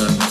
Awesome.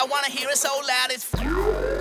I wanna hear it so loud it's